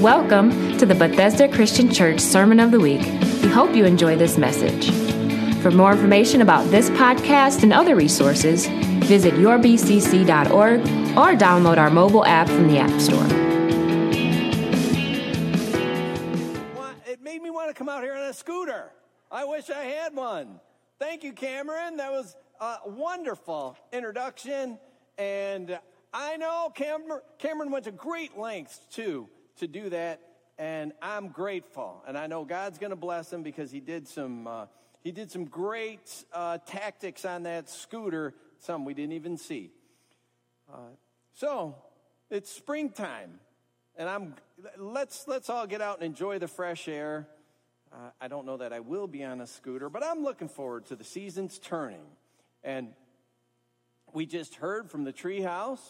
Welcome to the Bethesda Christian Church Sermon of the Week. We hope you enjoy this message. For more information about this podcast and other resources, visit yourbcc.org or download our mobile app from the App Store. It made me want to come out here on a scooter. I wish I had one. Thank you, Cameron. That was a wonderful introduction. And I know Cameron, Cameron went to great lengths too to do that, and I'm grateful. And I know God's going to bless him because he did some uh, he did some great uh, tactics on that scooter, some we didn't even see. Uh, so it's springtime, and I'm let's let's all get out and enjoy the fresh air. Uh, I don't know that I will be on a scooter, but I'm looking forward to the seasons turning. And we just heard from the treehouse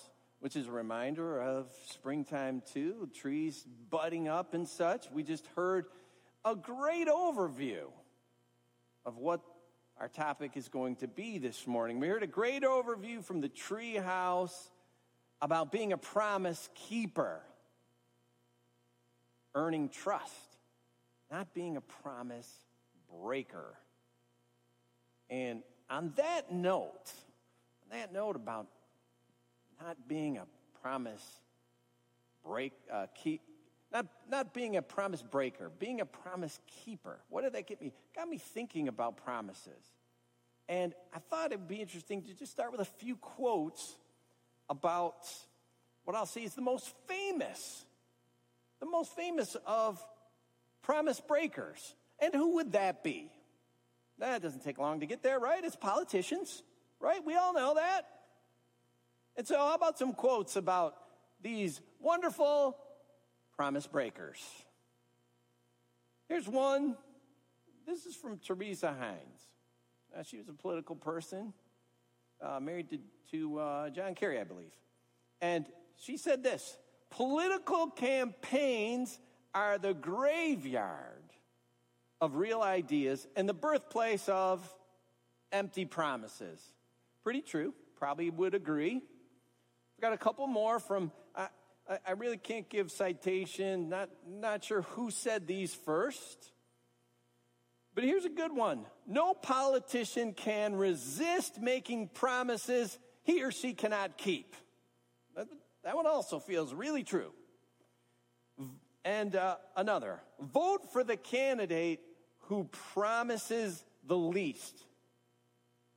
which is a reminder of springtime too, trees budding up and such. We just heard a great overview of what our topic is going to be this morning. We heard a great overview from the tree house about being a promise keeper, earning trust, not being a promise breaker. And on that note, on that note about not being a promise break, uh, keep, not, not being a promise breaker, being a promise keeper. What did that get me? Got me thinking about promises. And I thought it would be interesting to just start with a few quotes about what I'll say is the most famous, the most famous of promise breakers. And who would that be? That doesn't take long to get there, right? It's politicians, right? We all know that. And so, how about some quotes about these wonderful promise breakers? Here's one. This is from Teresa Heinz. Uh, she was a political person, uh, married to, to uh, John Kerry, I believe. And she said this Political campaigns are the graveyard of real ideas and the birthplace of empty promises. Pretty true. Probably would agree. I've got a couple more from, I, I really can't give citation, not, not sure who said these first. But here's a good one. No politician can resist making promises he or she cannot keep. That, that one also feels really true. And uh, another vote for the candidate who promises the least.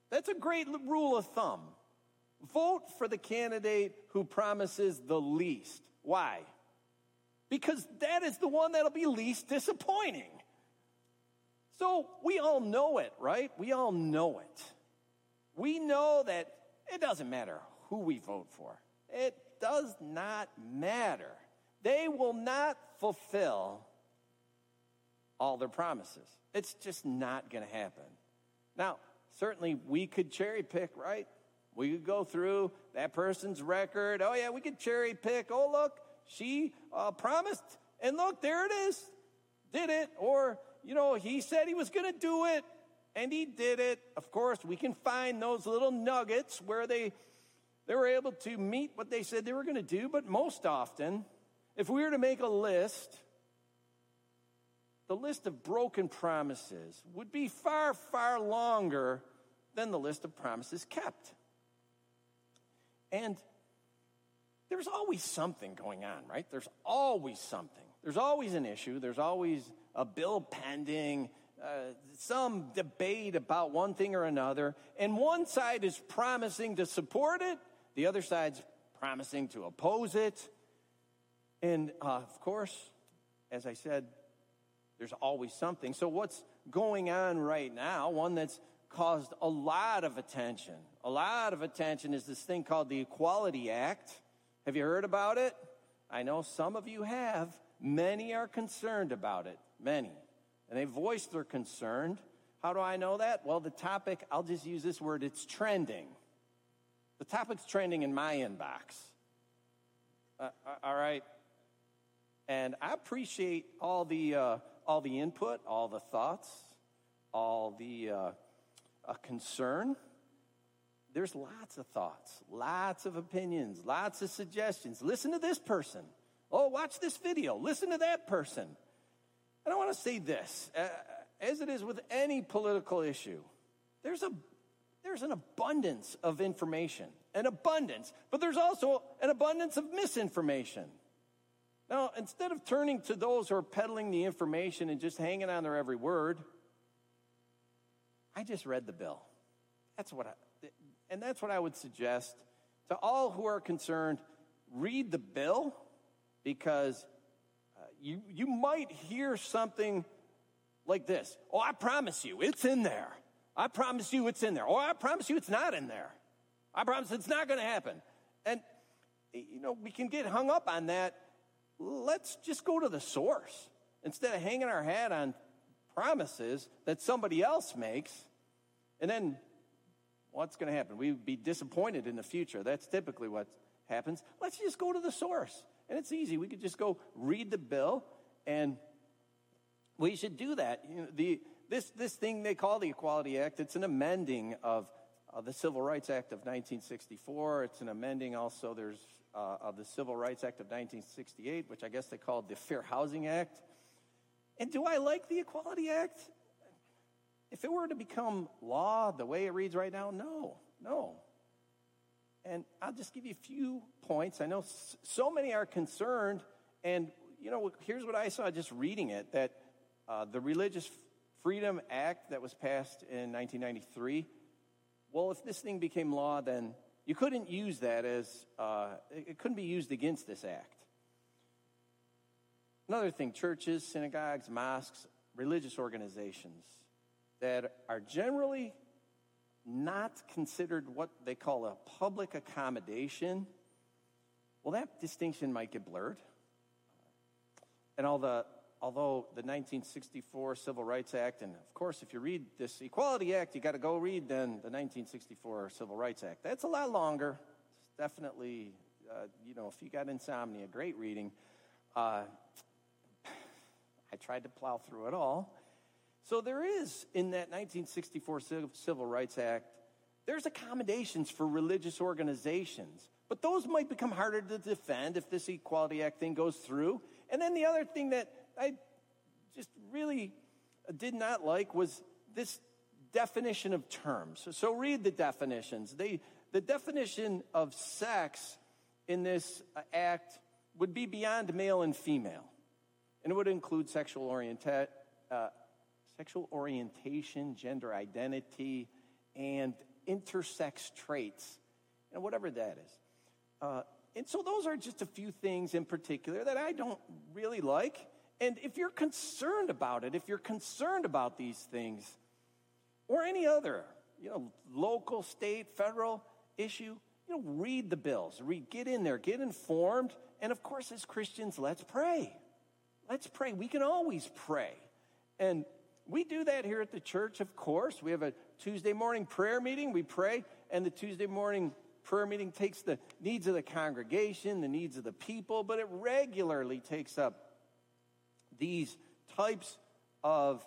That's a great rule of thumb. Vote for the candidate who promises the least. Why? Because that is the one that'll be least disappointing. So we all know it, right? We all know it. We know that it doesn't matter who we vote for, it does not matter. They will not fulfill all their promises. It's just not going to happen. Now, certainly we could cherry pick, right? We could go through that person's record. Oh, yeah, we could cherry pick. Oh, look, she uh, promised, and look, there it is. Did it. Or, you know, he said he was going to do it, and he did it. Of course, we can find those little nuggets where they, they were able to meet what they said they were going to do. But most often, if we were to make a list, the list of broken promises would be far, far longer than the list of promises kept. And there's always something going on, right? There's always something. There's always an issue. There's always a bill pending, uh, some debate about one thing or another. And one side is promising to support it, the other side's promising to oppose it. And uh, of course, as I said, there's always something. So, what's going on right now, one that's caused a lot of attention. A lot of attention is this thing called the Equality Act. Have you heard about it? I know some of you have. Many are concerned about it. Many. And they voiced their concern. How do I know that? Well, the topic, I'll just use this word, it's trending. The topic's trending in my inbox. Uh, uh all right. And I appreciate all the, uh, all the input, all the thoughts, all the uh, a concern, there's lots of thoughts, lots of opinions, lots of suggestions. Listen to this person. Oh, watch this video. Listen to that person. And I want to say this uh, as it is with any political issue, there's, a, there's an abundance of information, an abundance, but there's also an abundance of misinformation. Now, instead of turning to those who are peddling the information and just hanging on their every word, I just read the bill. That's what I, and that's what I would suggest to all who are concerned. Read the bill because uh, you, you might hear something like this Oh, I promise you, it's in there. I promise you it's in there. Or I promise you it's not in there. I promise it's not going to happen. And, you know, we can get hung up on that. Let's just go to the source instead of hanging our hat on promises that somebody else makes. And then what's going to happen? We'd be disappointed in the future. That's typically what happens. Let's just go to the source. And it's easy. We could just go read the bill, and we should do that. You know, the, this, this thing they call the Equality Act, it's an amending of uh, the Civil Rights Act of 1964. It's an amending also, there's uh, of the Civil Rights Act of 1968, which I guess they called the Fair Housing Act. And do I like the Equality Act? If it were to become law the way it reads right now, no, no. And I'll just give you a few points. I know so many are concerned, and you know, here's what I saw just reading it that uh, the Religious Freedom Act that was passed in 1993. Well, if this thing became law, then you couldn't use that as, uh, it couldn't be used against this act. Another thing churches, synagogues, mosques, religious organizations that are generally not considered what they call a public accommodation, well, that distinction might get blurred. And all the, although the 1964 Civil Rights Act, and of course, if you read this Equality Act, you got to go read then the 1964 Civil Rights Act. That's a lot longer. It's definitely, uh, you know, if you got insomnia, great reading. Uh, I tried to plow through it all. So there is, in that 1964 Civil Rights Act, there's accommodations for religious organizations. But those might become harder to defend if this Equality Act thing goes through. And then the other thing that I just really did not like was this definition of terms. So, read the definitions. They, the definition of sex in this uh, act would be beyond male and female. And it would include sexual orientation. Uh, sexual orientation, gender identity, and intersex traits, and whatever that is. Uh, and so those are just a few things in particular that I don't really like. And if you're concerned about it, if you're concerned about these things, or any other, you know, local, state, federal issue, you know, read the bills, read, get in there, get informed, and of course, as Christians, let's pray. Let's pray. We can always pray. And we do that here at the church, of course. We have a Tuesday morning prayer meeting. We pray, and the Tuesday morning prayer meeting takes the needs of the congregation, the needs of the people, but it regularly takes up these types of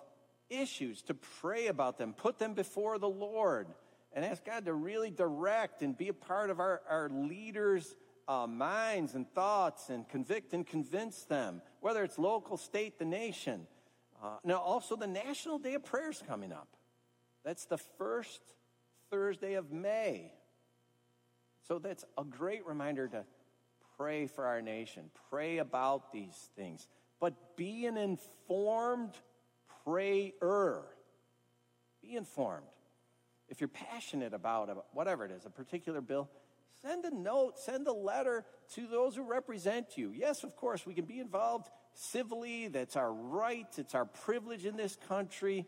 issues to pray about them, put them before the Lord, and ask God to really direct and be a part of our, our leaders' uh, minds and thoughts and convict and convince them, whether it's local, state, the nation. Uh, now, also, the National Day of Prayer is coming up. That's the first Thursday of May. So, that's a great reminder to pray for our nation, pray about these things, but be an informed prayer. Be informed. If you're passionate about whatever it is, a particular bill, send a note, send a letter to those who represent you. Yes, of course, we can be involved civilly. That's our right, it's our privilege in this country.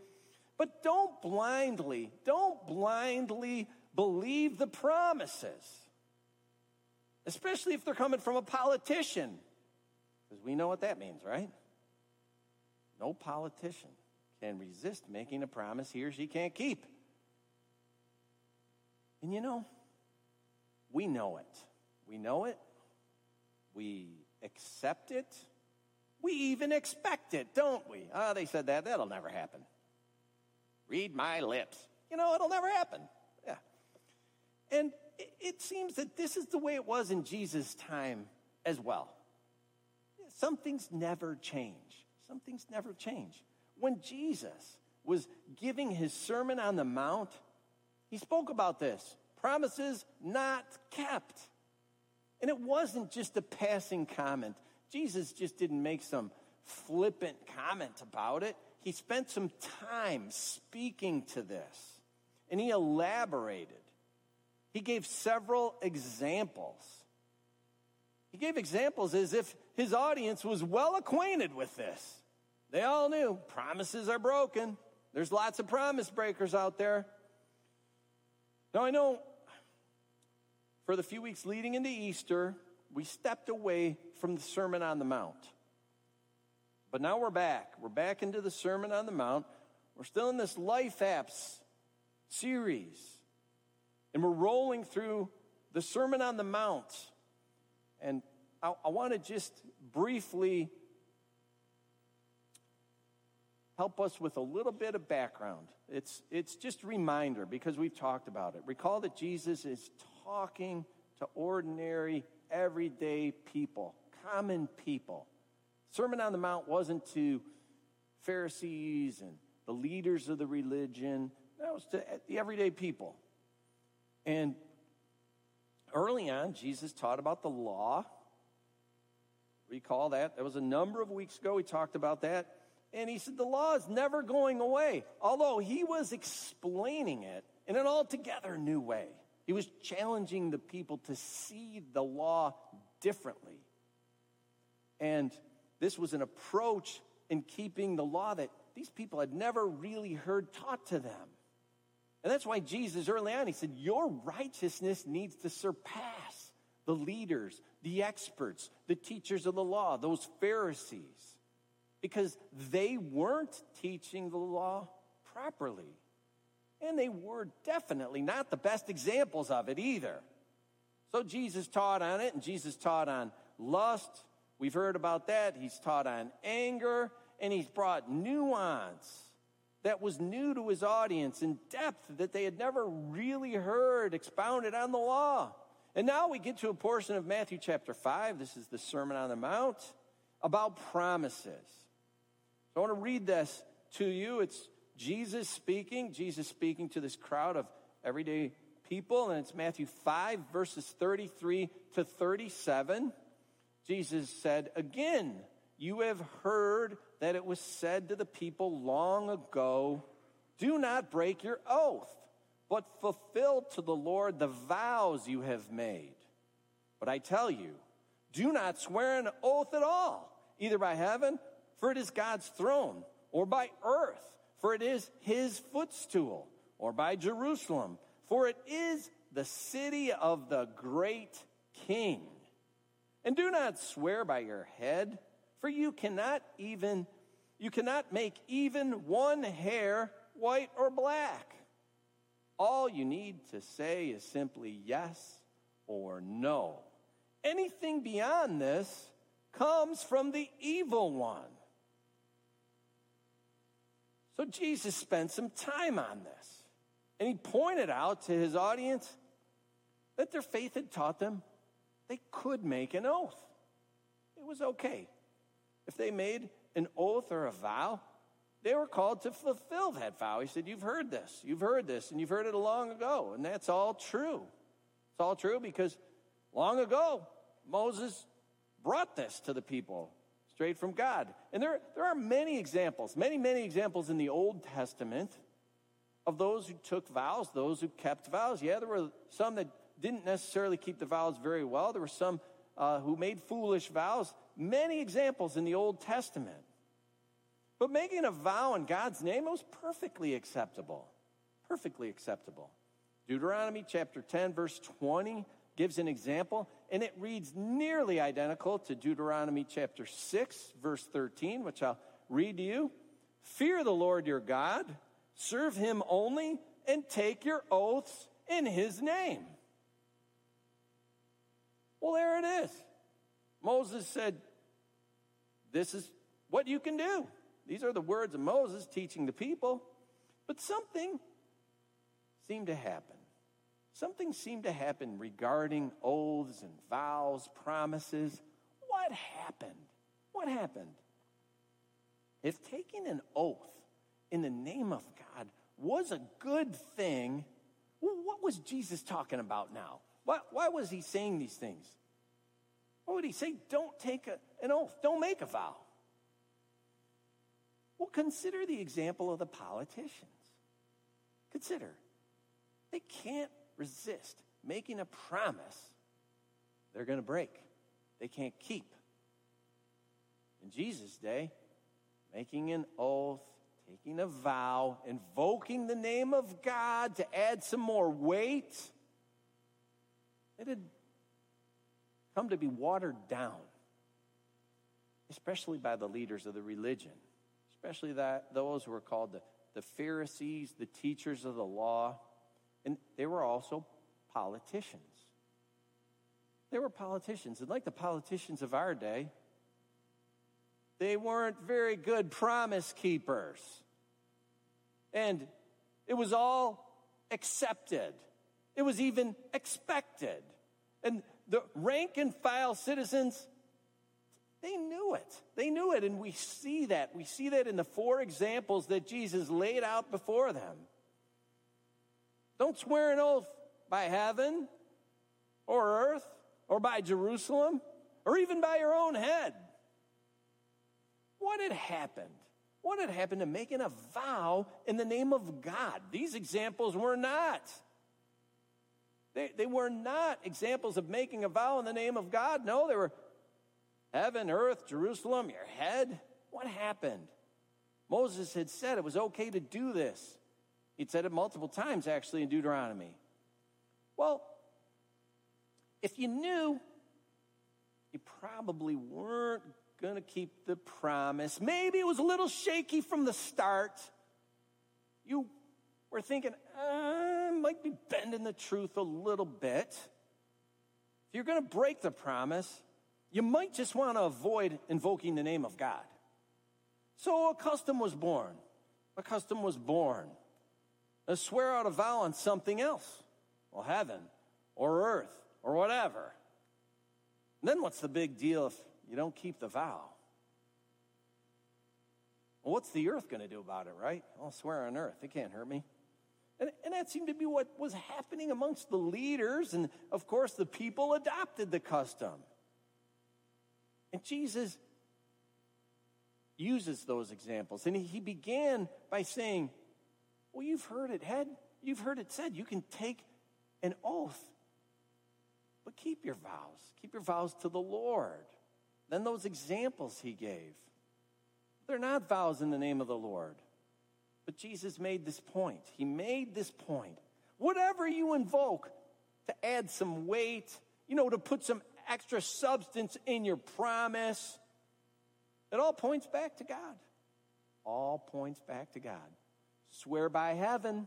But don't blindly, don't blindly believe the promises, especially if they're coming from a politician, because we know what that means, right? No politician can resist making a promise he or she can't keep. And you know, we know it. We know it. We accept it. We even expect it, don't we? Ah, oh, they said that. That'll never happen. Read my lips. You know, it'll never happen. Yeah. And it seems that this is the way it was in Jesus' time as well. some things never change. Some things never change. When Jesus was giving his Sermon on the Mount, he spoke about this promises not kept. And it wasn't just a passing comment. Jesus just didn't make some flippant comment about it. He spent some time speaking to this and he elaborated. He gave several examples. He gave examples as if his audience was well acquainted with this. They all knew promises are broken. There's lots of promise breakers out there. Now, I know for the few weeks leading into Easter, we stepped away from the Sermon on the Mount. But now we're back. We're back into the Sermon on the Mount. We're still in this Life Apps series. And we're rolling through the Sermon on the Mount. And I, I want to just briefly help us with a little bit of background. It's, it's just a reminder because we've talked about it. Recall that Jesus is talking to ordinary, everyday people, common people. Sermon on the Mount wasn't to Pharisees and the leaders of the religion, that was to the everyday people. And early on, Jesus taught about the law. Recall that? That was a number of weeks ago. We talked about that. And he said the law is never going away, although he was explaining it in an altogether new way. He was challenging the people to see the law differently. And this was an approach in keeping the law that these people had never really heard taught to them. And that's why Jesus early on, he said, Your righteousness needs to surpass the leaders, the experts, the teachers of the law, those Pharisees, because they weren't teaching the law properly. And they were definitely not the best examples of it either. So Jesus taught on it, and Jesus taught on lust. We've heard about that. He's taught on anger, and he's brought nuance that was new to his audience in depth that they had never really heard expounded on the law. And now we get to a portion of Matthew chapter 5. This is the Sermon on the Mount about promises. So I want to read this to you. It's Jesus speaking, Jesus speaking to this crowd of everyday people, and it's Matthew 5, verses 33 to 37. Jesus said, Again, you have heard that it was said to the people long ago, Do not break your oath, but fulfill to the Lord the vows you have made. But I tell you, do not swear an oath at all, either by heaven, for it is God's throne, or by earth, for it is his footstool, or by Jerusalem, for it is the city of the great king. And do not swear by your head for you cannot even you cannot make even one hair white or black. All you need to say is simply yes or no. Anything beyond this comes from the evil one. So Jesus spent some time on this. And he pointed out to his audience that their faith had taught them they could make an oath. It was okay if they made an oath or a vow, they were called to fulfill that vow. He said, You've heard this, you've heard this, and you've heard it long ago. And that's all true. It's all true because long ago, Moses brought this to the people straight from God. And there, there are many examples, many, many examples in the Old Testament of those who took vows, those who kept vows. Yeah, there were some that didn't necessarily keep the vows very well. There were some uh, who made foolish vows. Many examples in the Old Testament. But making a vow in God's name was perfectly acceptable. Perfectly acceptable. Deuteronomy chapter 10, verse 20 gives an example, and it reads nearly identical to Deuteronomy chapter 6, verse 13, which I'll read to you. Fear the Lord your God, serve him only, and take your oaths in his name. Well, there it is. Moses said, This is what you can do. These are the words of Moses teaching the people. But something seemed to happen. Something seemed to happen regarding oaths and vows, promises. What happened? What happened? If taking an oath in the name of God was a good thing, what was Jesus talking about now? Why, why was he saying these things? What would he say? Don't take a, an oath, don't make a vow. Well, consider the example of the politicians. Consider, they can't resist making a promise they're going to break, they can't keep. In Jesus' day, making an oath, taking a vow, invoking the name of God to add some more weight, it had come to be watered down, especially by the leaders of the religion, especially that those who were called the, the Pharisees, the teachers of the law, and they were also politicians. They were politicians, and like the politicians of our day, they weren't very good promise keepers. And it was all accepted, it was even expected. And the rank and file citizens, they knew it. They knew it. And we see that. We see that in the four examples that Jesus laid out before them. Don't swear an oath by heaven or earth or by Jerusalem or even by your own head. What had happened? What had happened to making a vow in the name of God? These examples were not. They, they were not examples of making a vow in the name of God. No, they were heaven, earth, Jerusalem, your head. What happened? Moses had said it was okay to do this. He'd said it multiple times, actually, in Deuteronomy. Well, if you knew, you probably weren't going to keep the promise. Maybe it was a little shaky from the start. You were thinking, I might be bending the truth a little bit. If you're going to break the promise, you might just want to avoid invoking the name of God. So a custom was born. A custom was born. A swear out a vow on something else. Well, heaven or earth or whatever. And then what's the big deal if you don't keep the vow. Well, what's the earth going to do about it, right? I'll swear on earth. It can't hurt me. And, and that seemed to be what was happening amongst the leaders. And of course, the people adopted the custom. And Jesus uses those examples. And he began by saying, Well, you've heard it, head. You've heard it said. You can take an oath, but keep your vows. Keep your vows to the Lord. Then those examples he gave. They're not vows in the name of the Lord. But Jesus made this point. He made this point. Whatever you invoke to add some weight, you know, to put some extra substance in your promise, it all points back to God. All points back to God. Swear by heaven.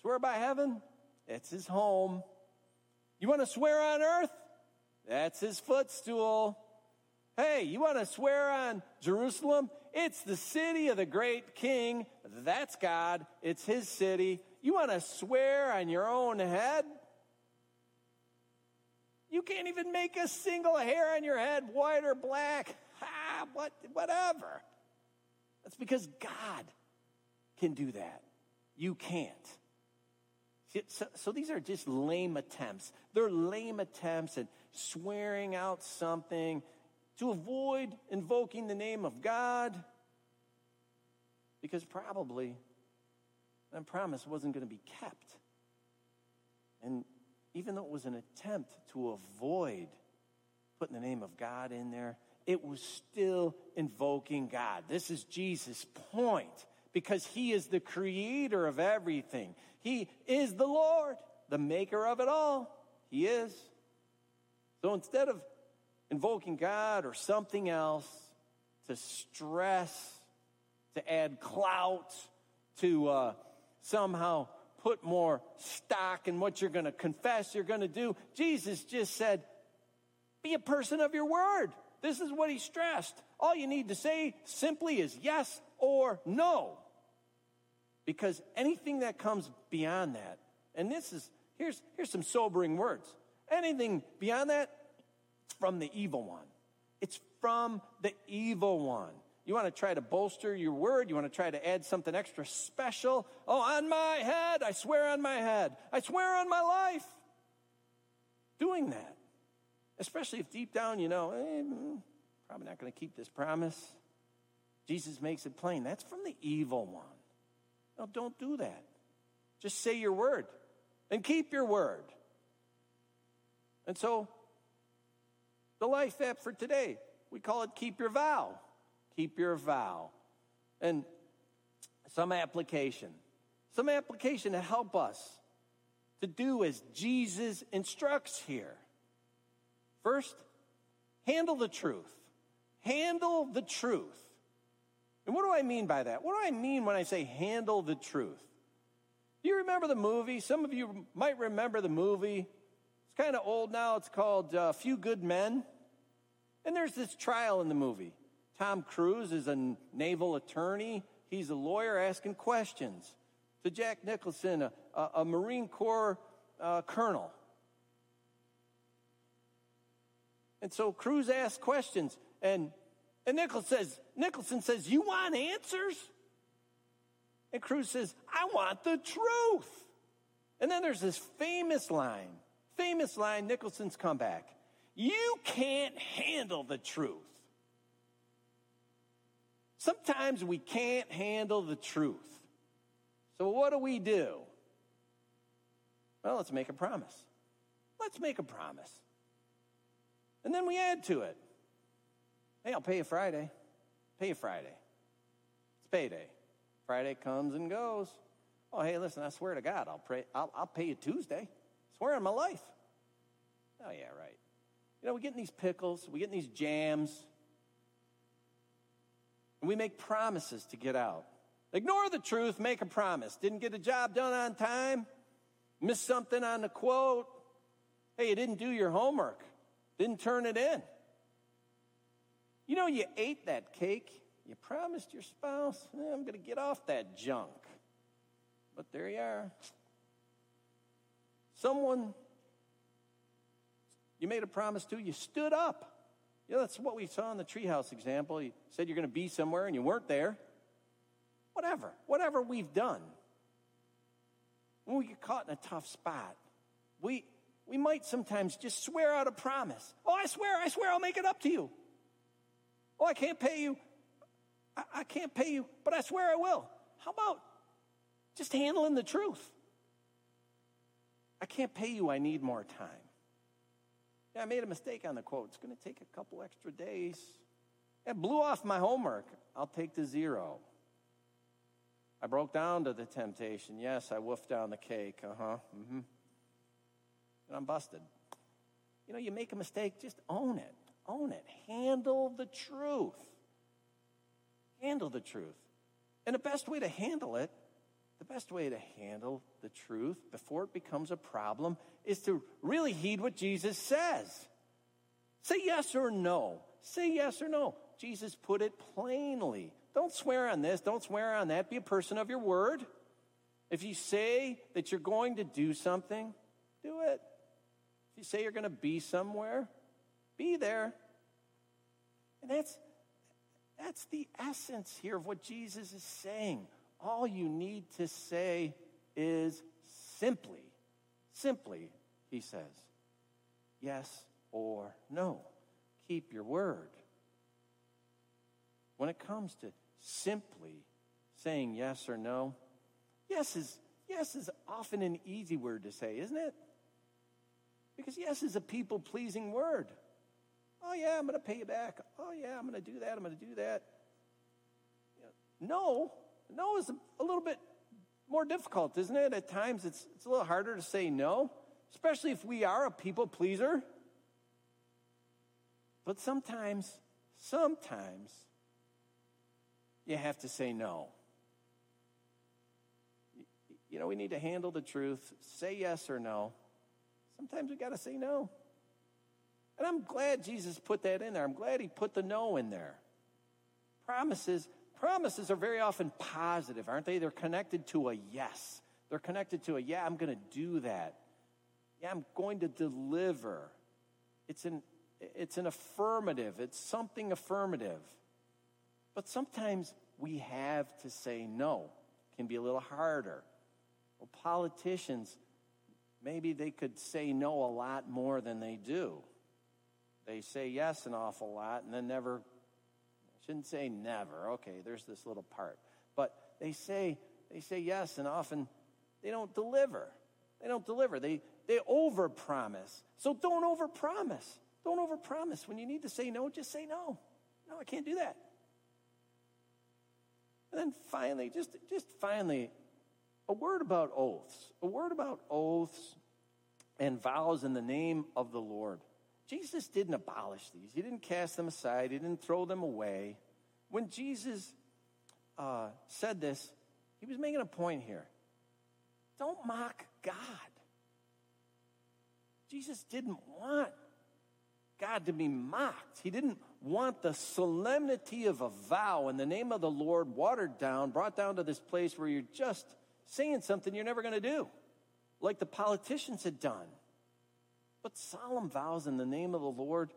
Swear by heaven. It's his home. You want to swear on earth? That's his footstool. Hey, you want to swear on Jerusalem? It's the city of the great king. That's God. It's his city. You want to swear on your own head? You can't even make a single hair on your head white or black. Ha, what, whatever. That's because God can do that. You can't. So, so, these are just lame attempts. They're lame attempts at swearing out something to avoid invoking the name of God because probably that promise wasn't going to be kept. And even though it was an attempt to avoid putting the name of God in there, it was still invoking God. This is Jesus' point because he is the creator of everything. He is the Lord, the maker of it all. He is. So instead of invoking God or something else to stress, to add clout, to uh, somehow put more stock in what you're going to confess you're going to do. Jesus just said, be a person of your word. This is what he stressed. All you need to say simply is yes or no. Because anything that comes beyond that, and this is, here's, here's some sobering words. Anything beyond that, it's from the evil one. It's from the evil one. You want to try to bolster your word. You want to try to add something extra special. Oh, on my head. I swear on my head. I swear on my life. Doing that. Especially if deep down you know, eh, mm, probably not going to keep this promise. Jesus makes it plain. That's from the evil one. Don't do that. Just say your word and keep your word. And so, the life app for today, we call it Keep Your Vow. Keep Your Vow. And some application, some application to help us to do as Jesus instructs here. First, handle the truth. Handle the truth. And what do I mean by that? What do I mean when I say handle the truth? Do you remember the movie? Some of you might remember the movie. It's kind of old now. It's called uh, Few Good Men. And there's this trial in the movie. Tom Cruise is a naval attorney. He's a lawyer asking questions to Jack Nicholson, a, a, a Marine Corps uh, colonel. And so Cruise asks questions, and, and Nicholson says, Nicholson says, You want answers? And Cruise says, I want the truth. And then there's this famous line, famous line, Nicholson's comeback. You can't handle the truth. Sometimes we can't handle the truth. So what do we do? Well, let's make a promise. Let's make a promise. And then we add to it. Hey, I'll pay you Friday. Pay Friday. It's payday. Friday comes and goes. Oh, hey, listen, I swear to God, I'll, pray, I'll, I'll pay you Tuesday. Swear on my life. Oh, yeah, right. You know, we get in these pickles, we get in these jams, and we make promises to get out. Ignore the truth, make a promise. Didn't get a job done on time, missed something on the quote. Hey, you didn't do your homework, didn't turn it in. You know, you ate that cake you promised your spouse, eh, I'm going to get off that junk. But there you are. Someone you made a promise to, you stood up. You know, that's what we saw in the treehouse example. You said you're going to be somewhere and you weren't there. Whatever, whatever we've done. When we get caught in a tough spot, we, we might sometimes just swear out a promise. Oh, I swear, I swear I'll make it up to you. Oh, I can't pay you. I, I can't pay you, but I swear I will. How about just handling the truth? I can't pay you, I need more time. Yeah, I made a mistake on the quote. It's going to take a couple extra days. I blew off my homework. I'll take the zero. I broke down to the temptation. Yes, I woofed down the cake. Uh huh. Mm-hmm. And I'm busted. You know, you make a mistake, just own it. Own it. Handle the truth handle the truth. And the best way to handle it, the best way to handle the truth before it becomes a problem is to really heed what Jesus says. Say yes or no. Say yes or no. Jesus put it plainly. Don't swear on this, don't swear on that. Be a person of your word. If you say that you're going to do something, do it. If you say you're going to be somewhere, be there. And that's that's the essence here of what Jesus is saying. All you need to say is simply, simply, he says, yes or no. Keep your word. When it comes to simply saying yes or no, yes is, yes is often an easy word to say, isn't it? Because yes is a people pleasing word. Oh, yeah, I'm going to pay you back. Oh, yeah, I'm going to do that. I'm going to do that. No, no is a little bit more difficult, isn't it? At times it's, it's a little harder to say no, especially if we are a people pleaser. But sometimes, sometimes, you have to say no. You know, we need to handle the truth, say yes or no. Sometimes we got to say no. And I'm glad Jesus put that in there. I'm glad he put the no in there. Promises, promises are very often positive, aren't they? They're connected to a yes. They're connected to a yeah, I'm going to do that. Yeah, I'm going to deliver. It's an it's an affirmative, it's something affirmative. But sometimes we have to say no. It can be a little harder. Well, politicians, maybe they could say no a lot more than they do. They say yes an awful lot and then never, shouldn't say never. Okay, there's this little part. But they say, they say yes and often they don't deliver. They don't deliver. They, they overpromise. So don't overpromise. Don't overpromise. When you need to say no, just say no. No, I can't do that. And then finally, just, just finally, a word about oaths. A word about oaths and vows in the name of the Lord. Jesus didn't abolish these, He didn't cast them aside, He didn't throw them away. When Jesus uh, said this, He was making a point here. Don't mock God. Jesus didn't want God to be mocked. He didn't want the solemnity of a vow in the name of the Lord watered down, brought down to this place where you're just saying something you're never going to do, like the politicians had done. But solemn vows in the name of the Lord,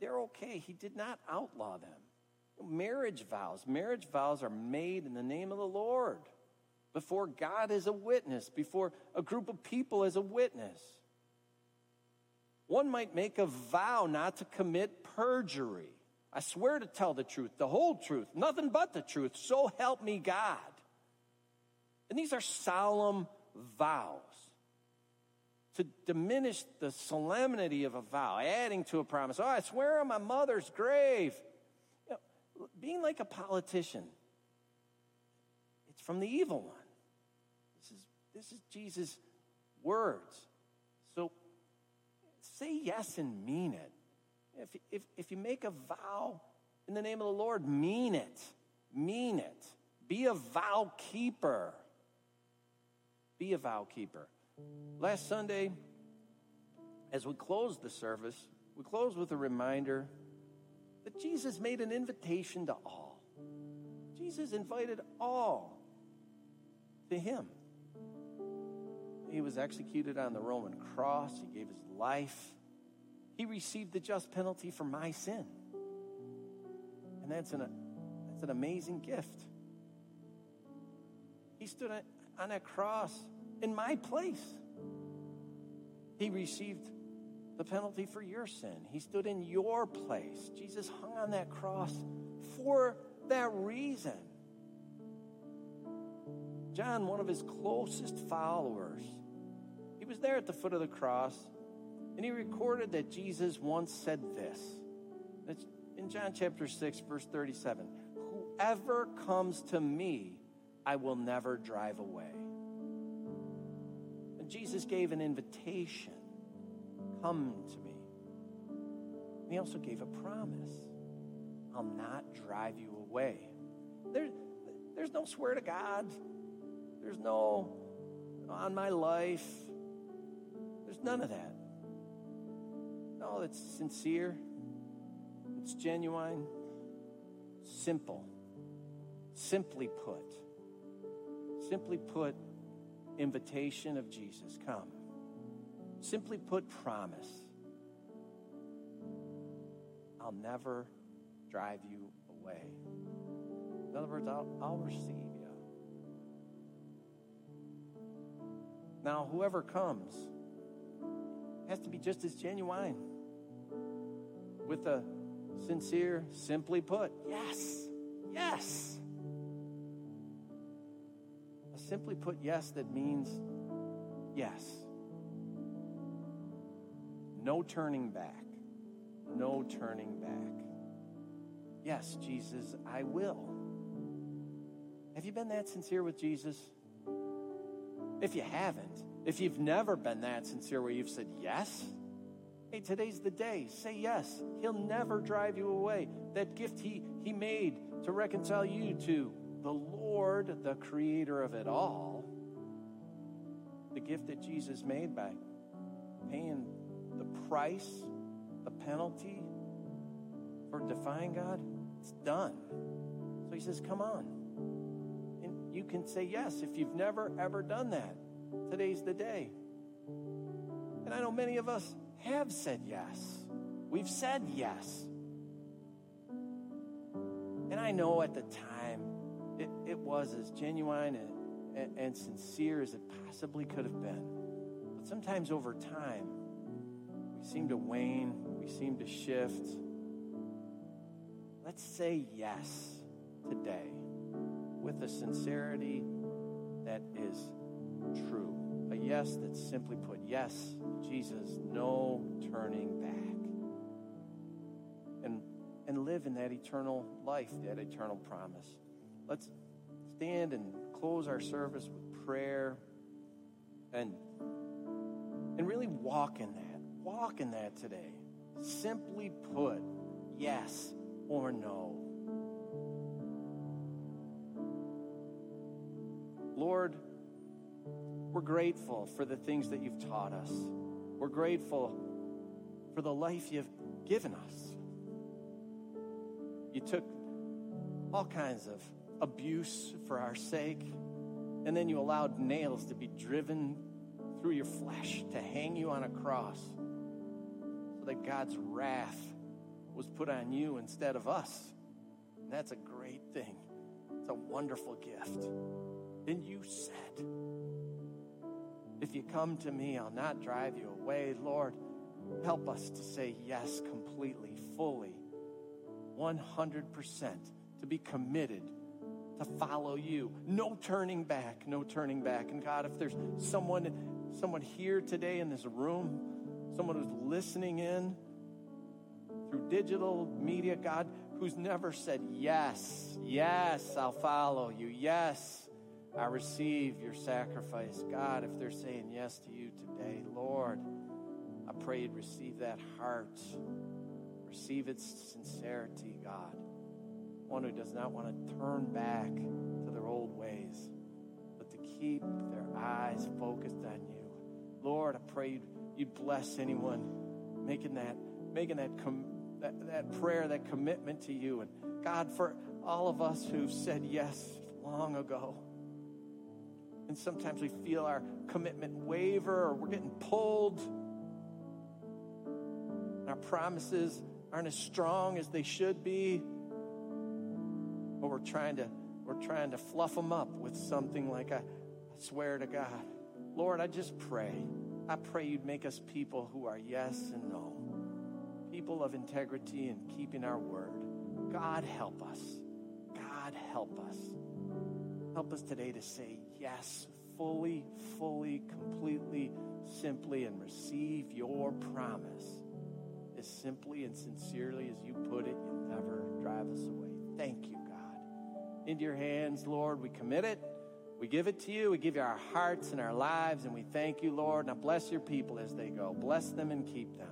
they're okay. He did not outlaw them. Marriage vows, marriage vows are made in the name of the Lord before God as a witness, before a group of people as a witness. One might make a vow not to commit perjury. I swear to tell the truth, the whole truth, nothing but the truth. So help me God. And these are solemn vows to diminish the solemnity of a vow, adding to a promise. Oh, I swear on my mother's grave. You know, being like a politician, it's from the evil one. This is, this is Jesus' words. So say yes and mean it. If, if, if you make a vow in the name of the Lord, mean it. Mean it. Be a vow keeper. Be a vow keeper. Last Sunday, as we closed the service, we closed with a reminder that Jesus made an invitation to all. Jesus invited all to him. He was executed on the Roman cross. He gave his life. He received the just penalty for my sin. And that's an, that's an amazing gift. He stood on that cross in my place. He received the penalty for your sin. He stood in your place. Jesus hung on that cross for that reason. John, one of his closest followers, he was there at the foot of the cross and he recorded that Jesus once said this. It's in John chapter 6, verse 37 Whoever comes to me, I will never drive away. Jesus gave an invitation come to me. And he also gave a promise I'll not drive you away. There, there's no swear to God, there's no on my life, there's none of that. No, it's sincere, it's genuine, simple. Simply put, simply put, invitation of Jesus, come. Simply put, promise. I'll never drive you away. In other words, I'll, I'll receive you. Now, whoever comes has to be just as genuine with a sincere, simply put, yes, yes. Simply put yes that means yes. No turning back. No turning back. Yes, Jesus, I will. Have you been that sincere with Jesus? If you haven't, if you've never been that sincere where you've said yes, hey, today's the day. Say yes. He'll never drive you away. That gift he, he made to reconcile you to the Lord, the creator of it all, the gift that Jesus made by paying the price, the penalty for defying God, it's done. So he says, Come on. And you can say yes if you've never, ever done that. Today's the day. And I know many of us have said yes. We've said yes. And I know at the time it, it was as genuine and, and, and sincere as it possibly could have been. But sometimes over time, we seem to wane, we seem to shift. Let's say yes today with a sincerity that is true. A yes that's simply put, yes, Jesus, no turning back. And, and live in that eternal life, that eternal promise. Let's stand and close our service with prayer and, and really walk in that. Walk in that today. Simply put, yes or no. Lord, we're grateful for the things that you've taught us. We're grateful for the life you've given us. You took all kinds of abuse for our sake, and then you allowed nails to be driven through your flesh to hang you on a cross so that God's wrath was put on you instead of us. And that's a great thing. It's a wonderful gift. And you said, If you come to me, I'll not drive you away. Lord, help us to say yes completely, fully, 100%, to be committed to follow you. No turning back, no turning back. And God, if there's someone someone here today in this room, someone who's listening in through digital media, God, who's never said, Yes, yes, I'll follow you. Yes, I receive your sacrifice. God, if they're saying yes to you today, Lord, I pray you'd receive that heart, receive its sincerity, God. One who does not want to turn back to their old ways, but to keep their eyes focused on you. Lord, I pray you'd, bless anyone making that, making that, com- that, that prayer, that commitment to you. And God, for all of us who've said yes long ago, and sometimes we feel our commitment waver or we're getting pulled. Our promises aren't as strong as they should be. But we're trying to we're trying to fluff them up with something like I, I swear to God. Lord, I just pray. I pray you'd make us people who are yes and no. People of integrity and keeping our word. God help us. God help us. Help us today to say yes fully, fully, completely, simply, and receive your promise as simply and sincerely as you put it. You'll never drive us away. Thank you. Into your hands, Lord, we commit it. We give it to you. We give you our hearts and our lives, and we thank you, Lord. Now bless your people as they go. Bless them and keep them.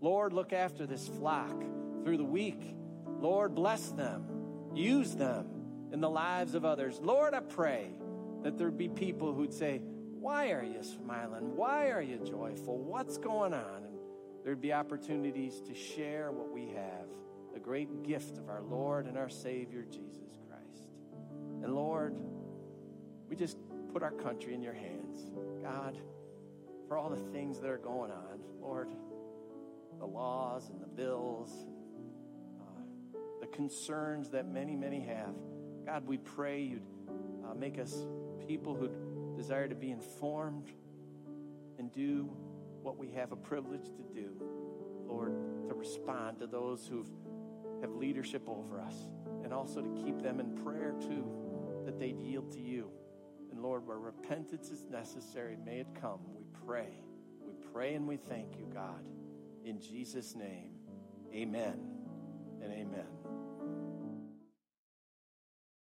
Lord, look after this flock through the week. Lord, bless them. Use them in the lives of others. Lord, I pray that there'd be people who'd say, Why are you smiling? Why are you joyful? What's going on? And there'd be opportunities to share what we have the great gift of our Lord and our Savior, Jesus. And Lord, we just put our country in your hands. God, for all the things that are going on, Lord, the laws and the bills, uh, the concerns that many, many have. God, we pray you'd uh, make us people who desire to be informed and do what we have a privilege to do, Lord, to respond to those who have leadership over us, and also to keep them in prayer too, that they'd yield to you. And Lord, where repentance is necessary, may it come. We pray. We pray and we thank you, God. In Jesus' name, amen and amen.